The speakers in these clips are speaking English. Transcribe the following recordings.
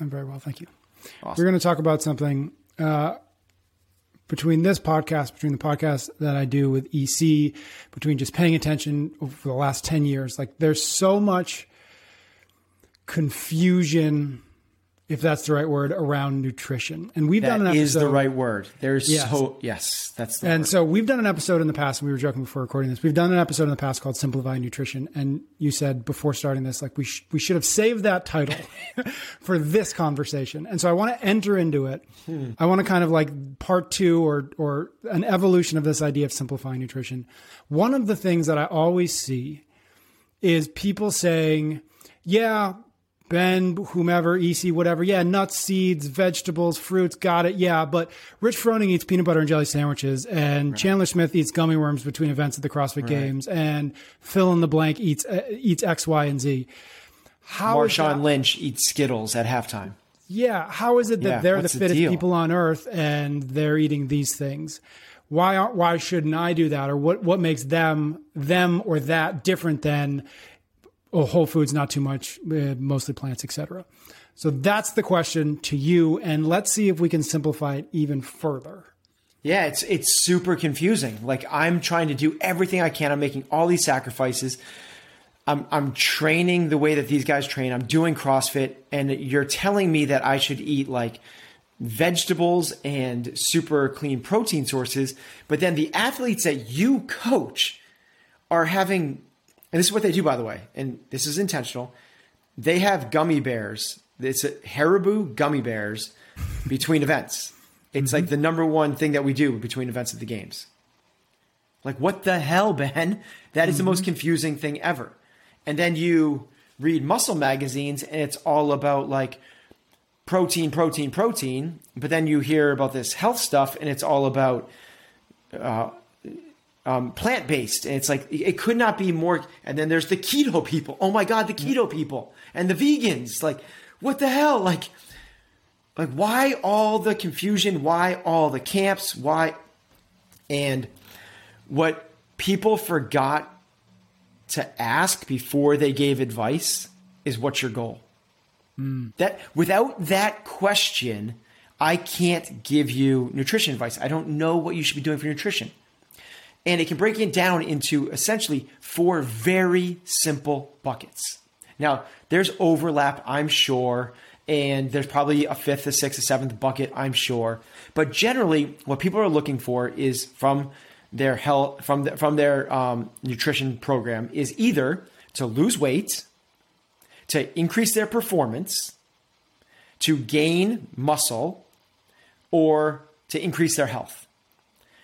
I'm very well, thank you. Awesome. We're going to talk about something uh, between this podcast, between the podcast that I do with EC, between just paying attention for the last 10 years. Like, there's so much confusion, if that's the right word, around nutrition. And we've done an episode. is the right word. There's Yes. so yes, that's the And word. so we've done an episode in the past, and we were joking before recording this. We've done an episode in the past called "Simplifying Nutrition," and you said before starting this, like we sh- we should have saved that title for this conversation. And so I want to enter into it. Hmm. I want to kind of like part two or or an evolution of this idea of simplifying nutrition. One of the things that I always see is people saying, "Yeah." Ben, whomever, EC, whatever. Yeah, nuts, seeds, vegetables, fruits, got it. Yeah, but Rich Froning eats peanut butter and jelly sandwiches, and Chandler Smith eats gummy worms between events at the CrossFit Games, and fill in the blank eats uh, eats X, Y, and Z. How Marshawn that- Lynch eats Skittles at halftime. yeah, how is it that Yeah, they're the what's the fittest people on earth and they're eating these things? Why aren't why shouldn't I do that? Or what what makes them them or that different than oh, whole foods, not too much, uh, mostly plants, etc. So that's the question to you, and let's see if we can simplify it even further. Yeah, it's it's super confusing. Like I'm trying to do everything I can. I'm making all these sacrifices. I'm I'm training the way that these guys train. I'm doing CrossFit, and you're telling me that I should eat like vegetables and super clean protein sources, but then the athletes that you coach are having, and this is what they do, by the way, and this is intentional. They have gummy bears. It's a Haribo gummy bears between events. It's like the number one thing that we do between events of the games. Like, what the hell, Ben? That is the most confusing thing ever. And then you read muscle magazines, and it's all about like protein, protein, protein. But then you hear about this health stuff, and it's all about uh, um, plant based. And it's like, it could not be more. And then there's the keto people. Oh my God, the keto people and the vegans. Like, what the hell? Like, like why all the confusion? Why all the camps? Why? And what people forgot to ask before they gave advice is what's your goal? That without that question, I can't give you nutrition advice. I don't know what you should be doing for nutrition. And it can break it down into essentially four very simple buckets. Now, there's overlap, I'm sure, and there's probably a fifth, a sixth, a seventh bucket, I'm sure. But generally, what people are looking for is from their health, from the, from their um, nutrition program, is either to lose weight, to increase their performance, to gain muscle, or to increase their health.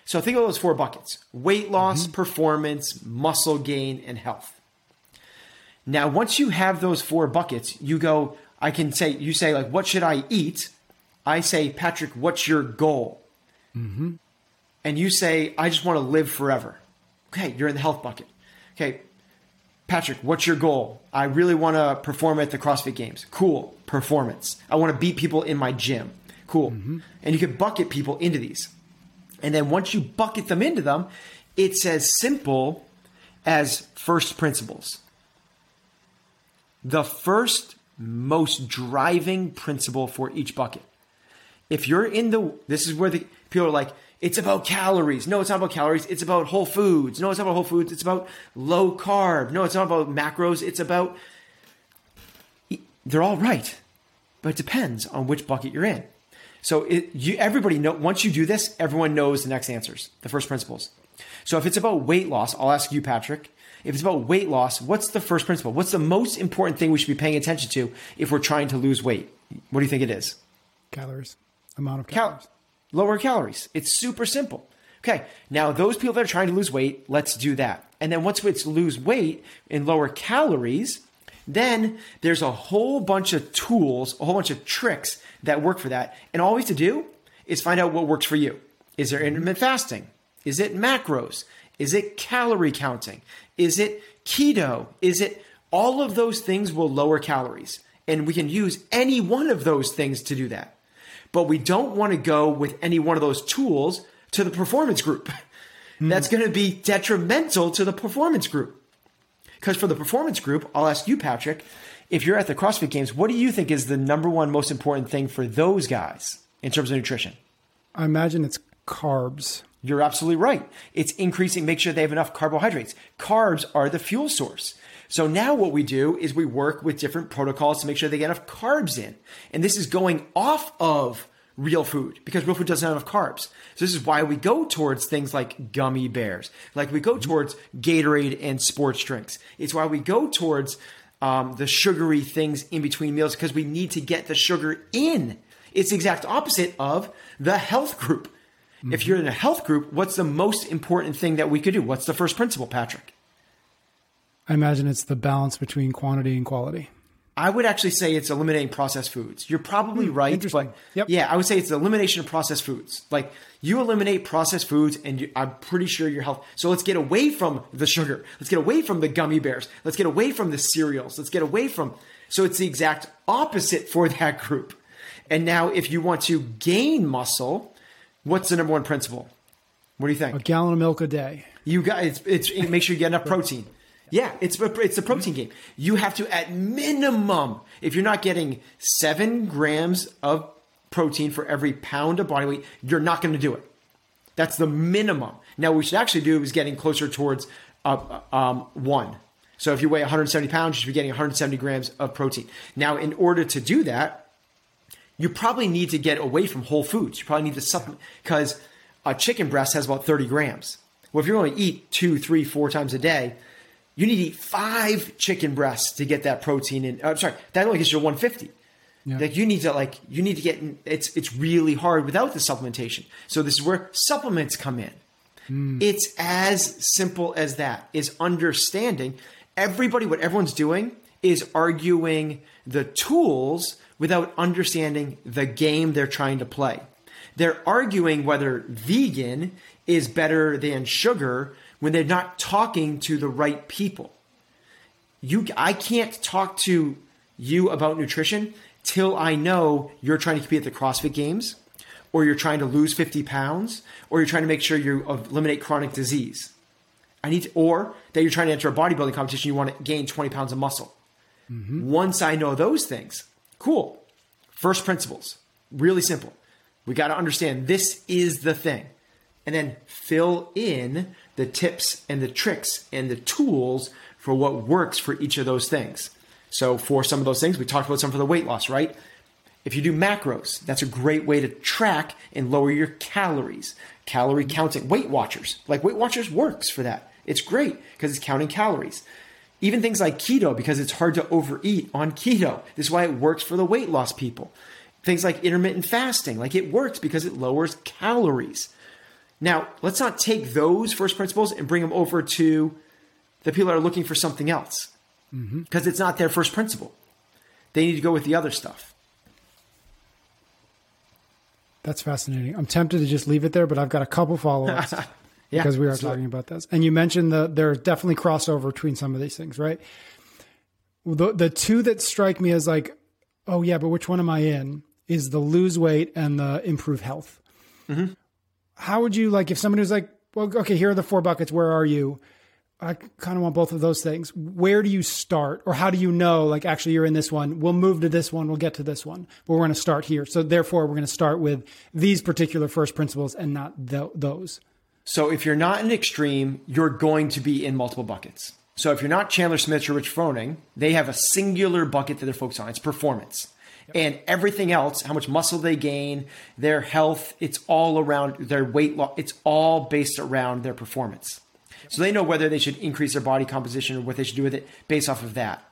So think of those four buckets weight loss, performance, muscle gain, and health. Now, once you have those four buckets, you go, I can say, you say, like, what should I eat? I say, Patrick, what's your goal? Mm-hmm. And you say, I just want to live forever. Okay, you're in the health bucket. Okay, Patrick, what's your goal? I really want to perform at the CrossFit Games. Cool, performance. I want to beat people in my gym. Cool. Mm-hmm. And you can bucket people into these. And then once you bucket them into them, it's as simple as first principles. The first most driving principle for each bucket. If you're in the, this is where the People are like, it's about calories. No, it's not about calories. It's about whole foods. No, it's not about whole foods. It's about low carb. No, it's not about macros. It's about. They're all right, but it depends on which bucket you're in. So it, you, everybody know once you do this, everyone knows the next answers, the first principles. So if it's about weight loss, I'll ask you, Patrick. If it's about weight loss, what's the first principle? What's the most important thing we should be paying attention to if we're trying to lose weight? What do you think it is? Calories. Amount of Cal- calories. lower calories. It's super simple. Okay, now those people that are trying to lose weight, let's do that. And then once we lose weight in lower calories, then there's a whole bunch of tools, a whole bunch of tricks that work for that. And all we have to do is find out what works for you. Is there intermittent fasting? Is it macros? Is it calorie counting? Is it keto? Is it all of those things will lower calories? And we can use any one of those things to do that. But we don't want to go with any one of those tools to the performance group. That's hmm. going to be detrimental to the performance group. Because for the performance group, I'll ask you, Patrick, if you're at the CrossFit Games, what do you think is the number one most important thing for those guys in terms of nutrition? I imagine it's carbs. You're absolutely right. It's increasing, make sure they have enough carbohydrates. Carbs are the fuel source. So now what we do is we work with different protocols to make sure they get enough carbs in. And this is going off of real food because real food doesn't have enough carbs. So this is why we go towards things like gummy bears, like we go towards Gatorade and sports drinks. It's why we go towards um, the sugary things in between meals because we need to get the sugar in. It's the exact opposite of the health group. If you're in a health group, what's the most important thing that we could do? What's the first principle, Patrick? I imagine it's the balance between quantity and quality. I would actually say it's eliminating processed foods. You're probably hmm, right, interesting. but Yep. yeah, I would say it's the elimination of processed foods. Like you eliminate processed foods, and you, I'm pretty sure your health. So let's get away from the sugar. Let's get away from the gummy bears. Let's get away from the cereals. Let's get away from. So it's the exact opposite for that group. And now, if you want to gain muscle, what's the number one principle? What do you think? A gallon of milk a day. You got it's, it's it make sure you get enough protein. Yeah, it's it's a protein game. You have to at minimum, if you're not getting seven grams of protein for every pound of body weight, you're not going to do it. That's the minimum. Now, what we should actually do is getting closer towards uh, um, one. So if you weigh 170 pounds, you should be getting 170 grams of protein. Now, in order to do that, you probably need to get away from whole foods. You probably need to supplement because a chicken breast has about 30 grams. Well, if you're going to eat two, three, four times a day, you need to eat five chicken breasts to get that protein in. Uh, I'm sorry, that only gets you 150. Yeah. Like you need to like you need to get it's it's really hard without the supplementation. So this is where supplements come in. Hmm. It's as simple as that. Is understanding everybody what everyone's doing is arguing the tools without understanding the game they're trying to play. They're arguing whether vegan is better than sugar when they're not talking to the right people. You I can't talk to you about nutrition till I know you're trying to compete at the CrossFit Games, or you're trying to lose 50 pounds, or you're trying to make sure you eliminate chronic disease. I need to, or that you're trying to enter a bodybuilding competition, you want to gain 20 pounds of muscle. Mm-hmm. Once I know those things, cool. First principles, really simple. We got to understand this is the thing. And then fill in the tips and the tricks and the tools for what works for each of those things. So, for some of those things, we talked about some for the weight loss, right? If you do macros, that's a great way to track and lower your calories. Calorie counting, Weight Watchers, like Weight Watchers works for that. It's great because it's counting calories. Even things like keto, because it's hard to overeat on keto. This is why it works for the weight loss people. Things like intermittent fasting, like it works because it lowers calories. Now, let's not take those first principles and bring them over to the people that are looking for something else because it's not their first principle. They need to go with the other stuff. That's fascinating. I'm tempted to just leave it there, but I've got a couple follow ups Yeah, because we are talking about this. And you mentioned the there's definitely crossover between some of these things, right? The the two that strike me as like, oh yeah, but which one am I in? Is the lose weight and the improve health. Mm-hmm. How would you like if somebody was like, well, okay, here are the four buckets. Where are you? I kind of want both of those things. Where do you start, or how do you know? Like, actually, you're in this one. We'll move to this one. We'll get to this one, but we're going to start here. So, therefore, we're going to start with these particular first principles and not th- those. So, if you're not an extreme, you're going to be in multiple buckets. So, if you're not Chandler Smith or Rich Froning, they have a singular bucket that they're focused on. It's performance. Yep. And everything else, how much muscle they gain, their health, it's all around their weight loss. It's all based around their performance. So they know whether they should increase their body composition or what they should do with it based off of that.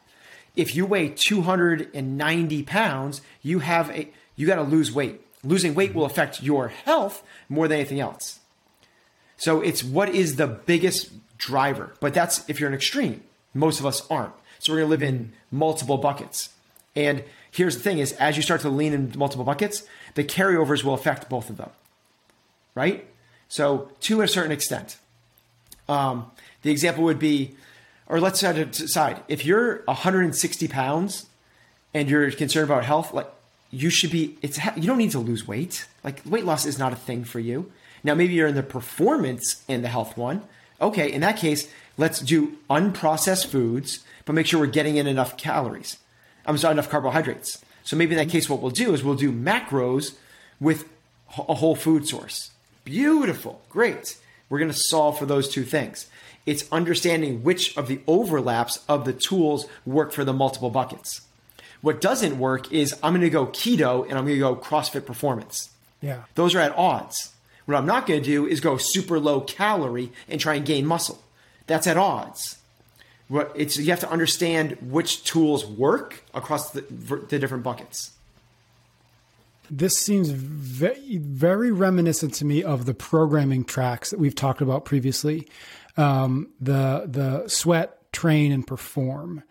If you weigh 290 pounds, you have a you got to lose weight. Losing weight will affect your health more than anything else. So it's what is the biggest driver. But that's if you're an extreme. Most of us aren't. So we're going to live in multiple buckets. And here's the thing is as you start to lean in multiple buckets, the carryovers will affect both of them. Right? So to a certain extent. Um, the example would be, or let's set it aside. If you're 160 pounds and you're concerned about health, like you should be. It's you don't need to lose weight. Like weight loss is not a thing for you. Now maybe you're in the performance and the health one. Okay, in that case, let's do unprocessed foods, but make sure we're getting in enough calories. I'm sorry, enough carbohydrates. So maybe in that mm-hmm. case, what we'll do is we'll do macros with a whole food source. Beautiful, great. We're going to solve for those two things. It's understanding which of the overlaps of the tools work for the multiple buckets. What doesn't work is I'm going to go keto and I'm going to go CrossFit performance. Yeah. Those are at odds. What I'm not going to do is go super low calorie and try and gain muscle. That's at odds. What it's you have to understand which tools work across the, the different buckets this seems very, very reminiscent to me of the programming tracks that we've talked about previously. Um, the the sweat, train, and perform.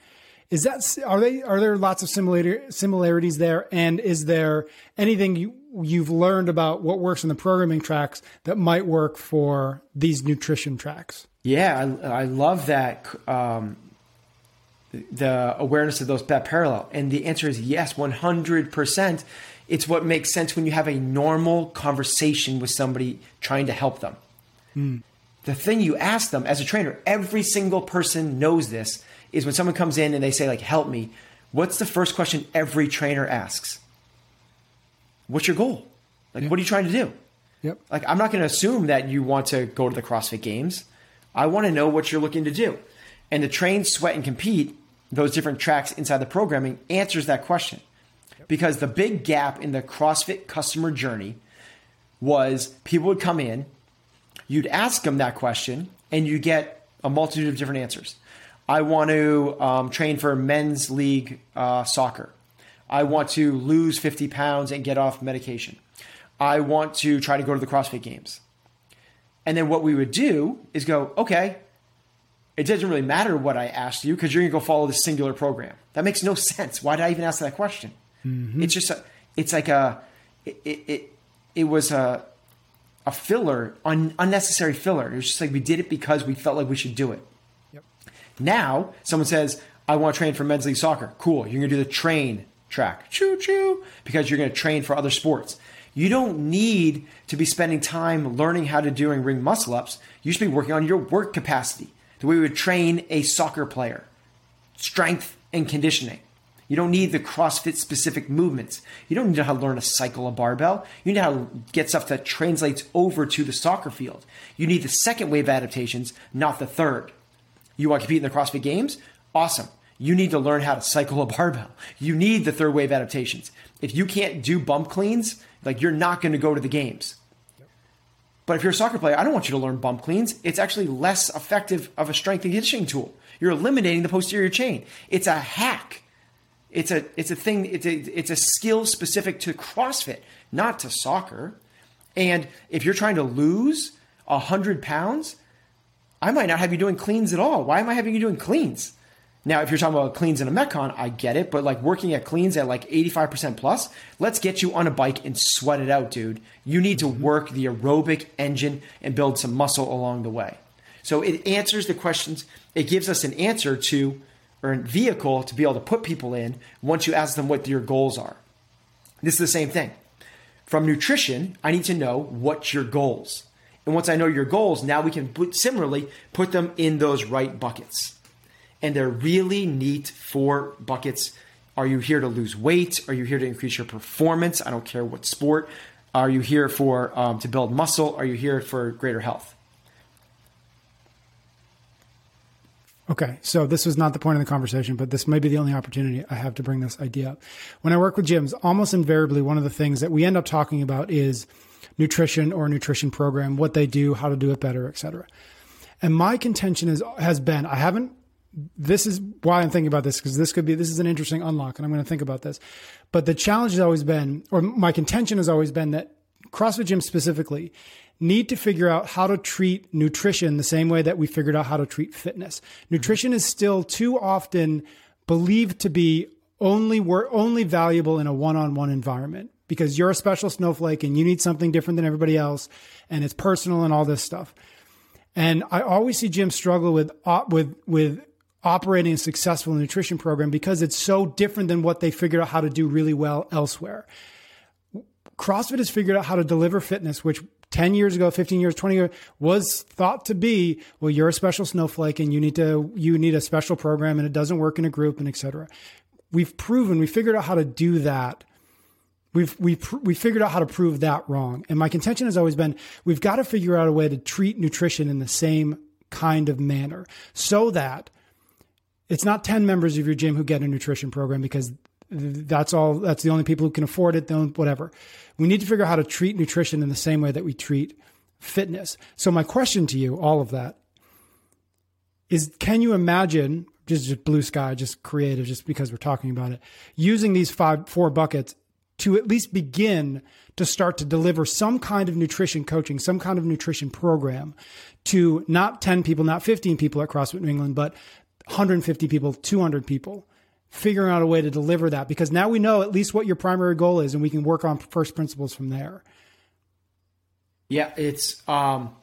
Is that are they are there lots of similar similarities there? And is there anything you you've learned about what works in the programming tracks that might work for these nutrition tracks? Yeah, I, I love that. Um, the awareness of those that parallel, and the answer is yes, one hundred percent it's what makes sense when you have a normal conversation with somebody trying to help them. Mm. The thing you ask them as a trainer, every single person knows this, is when someone comes in and they say, like, help me, what's the first question every trainer asks? What's your goal? Like, what are you trying to do? Yep. Like, I'm not going to assume that you want to go to the CrossFit Games. I want to know what you're looking to do. And the train, sweat, and compete, those different tracks inside the programming, answers that question because the big gap in the CrossFit customer journey was people would come in, you'd ask them that question, and you get a multitude of different answers. I want to um, train for men's league uh, soccer. I want to lose 50 pounds and get off medication. I want to try to go to the CrossFit games. And then what we would do is go, okay, it doesn't really matter what I asked you because you're going to go follow this singular program. That makes no sense. Why did I even ask that question? Mm-hmm. It's just a, it's like a it it, it was a a filler, un, unnecessary filler. It was just like we did it because we felt like we should do it. Yep. Now someone says, "I want to train for men's league soccer." Cool. You're going to do the train track, choo choo, because you're going to train for other sports. You don't need to be spending time learning how to doing ring muscle ups. You should be working on your work capacity, the way we would train a soccer player, strength and conditioning. You don't need the CrossFit specific movements. You don't need to learn to cycle a barbell. You need to get stuff that translates over to the soccer field. You need the second wave adaptations, not the third. You want to compete in the CrossFit Games? Awesome. You need to learn how to cycle a barbell. You need the third wave adaptations. If you can't do bump cleans, like you're not going to go to the games. But if you're a soccer player, I don't want you to learn bump cleans. It's actually less effective of a strength and conditioning tool. You're eliminating the posterior chain. It's a hack. It's a it's a thing. It's a it's a skill specific to CrossFit, not to soccer. And if you're trying to lose hundred pounds, I might not have you doing cleans at all. Why am I having you doing cleans? Now, if you're talking about cleans in a Metcon, I get it, but like working at cleans at like 85% plus, let's get you on a bike and sweat it out, dude. You need to mm-hmm. work the aerobic engine and build some muscle along the way. So it answers the questions. It gives us an answer to or a vehicle to be able to put people in once you ask them what your goals are. This is the same thing. From nutrition, I need to know what's your goals. And once I know your goals, now we can put, similarly put them in those right buckets. And they're really neat four buckets. Are you here to lose weight? Are you here to increase your performance? I don't care what sport. Are you here for um, to build muscle? Are you here for greater health? Okay, so this was not the point of the conversation, but this may be the only opportunity I have to bring this idea up. When I work with gyms, almost invariably, one of the things that we end up talking about is nutrition or nutrition program, what they do, how to do it better, etc. And my contention is has been I haven't. This is why I'm thinking about this because this could be this is an interesting unlock, and I'm going to think about this. But the challenge has always been, or my contention has always been that CrossFit gyms specifically need to figure out how to treat nutrition the same way that we figured out how to treat fitness. Nutrition is still too often believed to be only we're only valuable in a one-on-one environment because you're a special snowflake and you need something different than everybody else and it's personal and all this stuff. And I always see gyms struggle with uh, with with operating a successful nutrition program because it's so different than what they figured out how to do really well elsewhere. CrossFit has figured out how to deliver fitness, which 10 years ago, 15 years, 20 years was thought to be, well, you're a special snowflake and you need to, you need a special program and it doesn't work in a group and etc. We've proven, we figured out how to do that. We've, we've, we figured out how to prove that wrong. And my contention has always been, we've got to figure out a way to treat nutrition in the same kind of manner so that it's not 10 members of your gym who get a nutrition program because that's all that's the only people who can afford it then whatever. We need to figure out how to treat nutrition in the same way that we treat fitness. So my question to you all of that is can you imagine just, just blue sky just creative just because we're talking about it using these five four buckets to at least begin to start to deliver some kind of nutrition coaching some kind of nutrition program to not 10 people not 15 people at crossfit new england but 150 people 200 people figuring out a way to deliver that because now we know at least what your primary goal is and we can work on first principles from there. Yeah, it's um,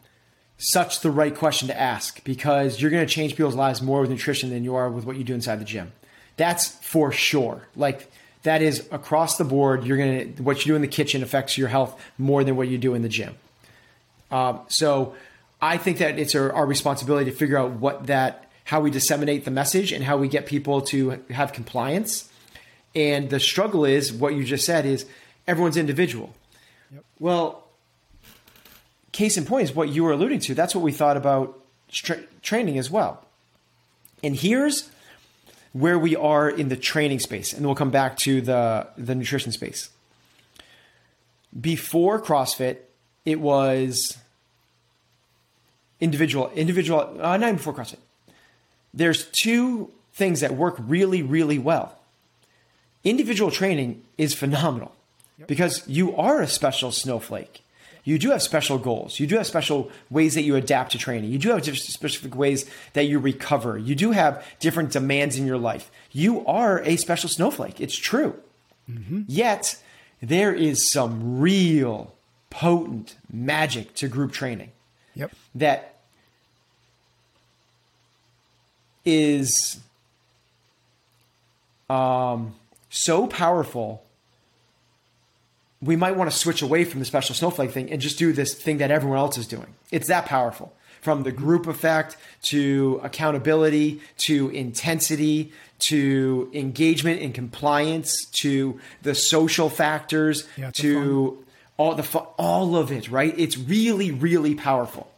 such the right question to ask because you're going to change people's lives more with nutrition than you are with what you do inside the gym. That's for sure. Like that is across the board. You're going to what you do in the kitchen affects your health more than what you do in the gym. Um, so I think that it's our, our responsibility to figure out what that how we disseminate the message and how we get people to have compliance. And the struggle is what you just said is everyone's individual. Yep. Well, case in point is what you were alluding to. That's what we thought about tra- training as well. And here's where we are in the training space, and we'll come back to the the nutrition space. Before CrossFit, it was individual, individual. Uh, not even before CrossFit there's two things that work really, really well. Individual training is phenomenal yep. because you are a special snowflake. You do have special goals. You do have special ways that you adapt to training. You do have specific ways that you recover. You do have different demands in your life. You are a special snowflake. It's true. Mm-hmm. Yet, there is some real potent magic to group training. Yep. That is um, so powerful, we might want to switch away from the special snowflake thing and just do this thing that everyone else is doing. It's that powerful. From the group effect to accountability to intensity to engagement and compliance to the social factors yeah, to all the all of it, right? It's really really powerful.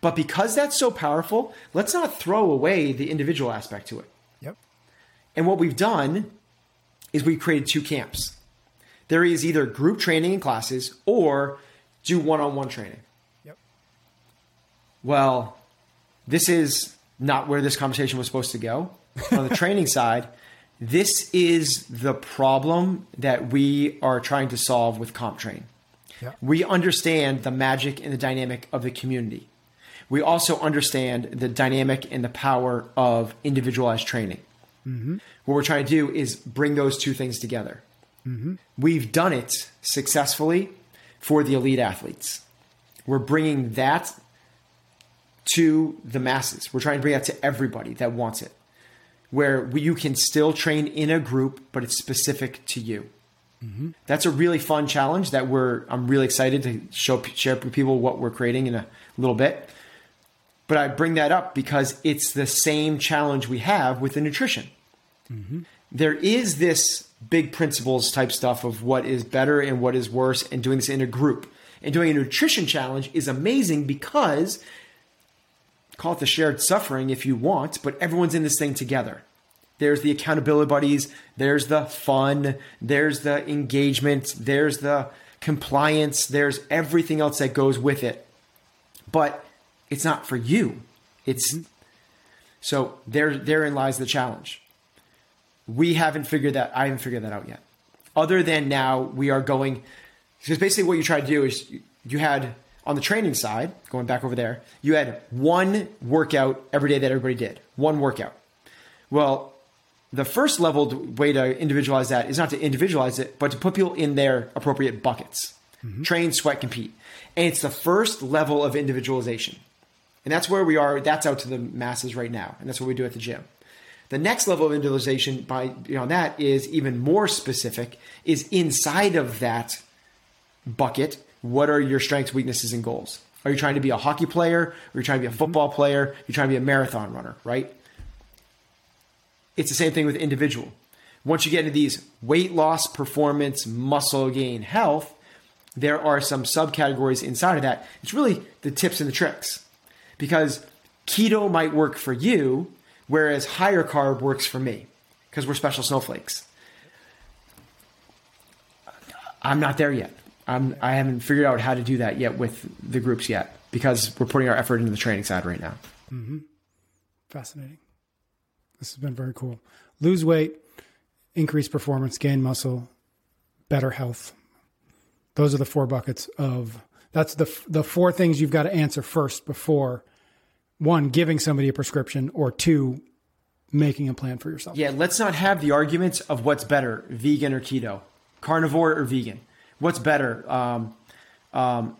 But because that's so powerful, let's not throw away the individual aspect to it. Yep. And what we've done is we've created two camps. There is either group training and classes or do one on one training. Yep. Well, this is not where this conversation was supposed to go. on the training side, this is the problem that we are trying to solve with CompTrain. Yep. We understand the magic and the dynamic of the community we also understand the dynamic and the power of individualized training. Mm-hmm. What we're trying to do is bring those two things together. Mm-hmm. We've done it successfully for the elite athletes. We're bringing that to the masses. We're trying to bring that to everybody that wants it, where you can still train in a group, but it's specific to you. Mm-hmm. That's a really fun challenge that we're I'm really excited to show share with people what we're creating in a little bit. But I bring that up because it's the same challenge we have with the nutrition. Mm-hmm. There is this big principles type stuff of what is better and what is worse, and doing this in a group. And doing a nutrition challenge is amazing because call it the shared suffering if you want, but everyone's in this thing together. There's the accountability buddies, there's the fun, there's the engagement, there's the compliance, there's everything else that goes with it. But it's not for you. It's so there therein lies the challenge. We haven't figured that I haven't figured that out yet. Other than now we are going because basically what you try to do is you had on the training side, going back over there, you had one workout every day that everybody did. One workout. Well, the first level way to individualize that is not to individualize it, but to put people in their appropriate buckets. Mm-hmm. Train, sweat, compete. And it's the first level of individualization. And that's where we are. That's out to the masses right now. And that's what we do at the gym. The next level of individualization by beyond that is even more specific, is inside of that bucket. What are your strengths, weaknesses, and goals? Are you trying to be a hockey player? Are you trying to be a mm-hmm. football player? You're trying to be a marathon runner, right? It's the same thing with individual. Once you get into these weight loss, performance, muscle gain, health, there are some subcategories inside of that. It's really the tips and the tricks. Because keto might work for you, whereas higher carb works for me because we're special snowflakes. I'm not there yet. I'm, I haven't figured out how to do that yet with the groups yet because we're putting our effort into the training side right now. Mm-hmm. Fascinating. This has been very cool. Lose weight, increase performance, gain muscle, better health. Those are the four buckets of that's the the four things you've got to answer first before one giving somebody a prescription or two making a plan for yourself. Yeah, let's not have the arguments of what's better, vegan or keto, carnivore or vegan. What's better, um, um,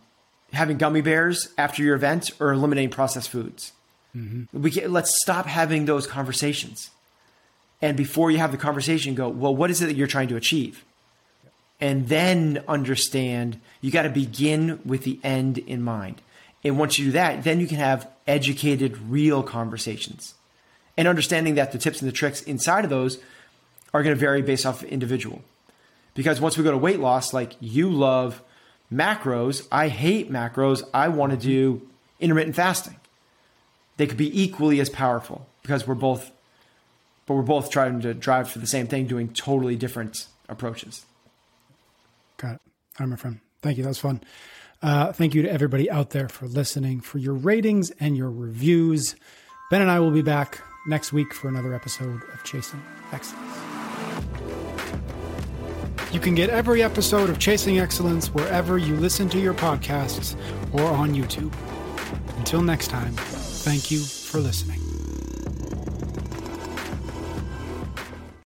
having gummy bears after your event or eliminating processed foods? Mm-hmm. We can, let's stop having those conversations. And before you have the conversation, go, well, what is it that you're trying to achieve? And then understand you got to begin with the end in mind. And once you do that, then you can have educated, real conversations. And understanding that the tips and the tricks inside of those are going to vary based off individual. Because once we go to weight loss, like you love macros, I hate macros. I want to do intermittent fasting they could be equally as powerful because we're both but we're both trying to drive for the same thing doing totally different approaches got it all right my friend thank you that was fun uh, thank you to everybody out there for listening for your ratings and your reviews. Ben and i will be back next week for another episode of chasing excellence. You can get every episode of chasing excellence wherever you listen to your podcasts or on youtube. Until next time Thank you for listening.